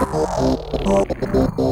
うん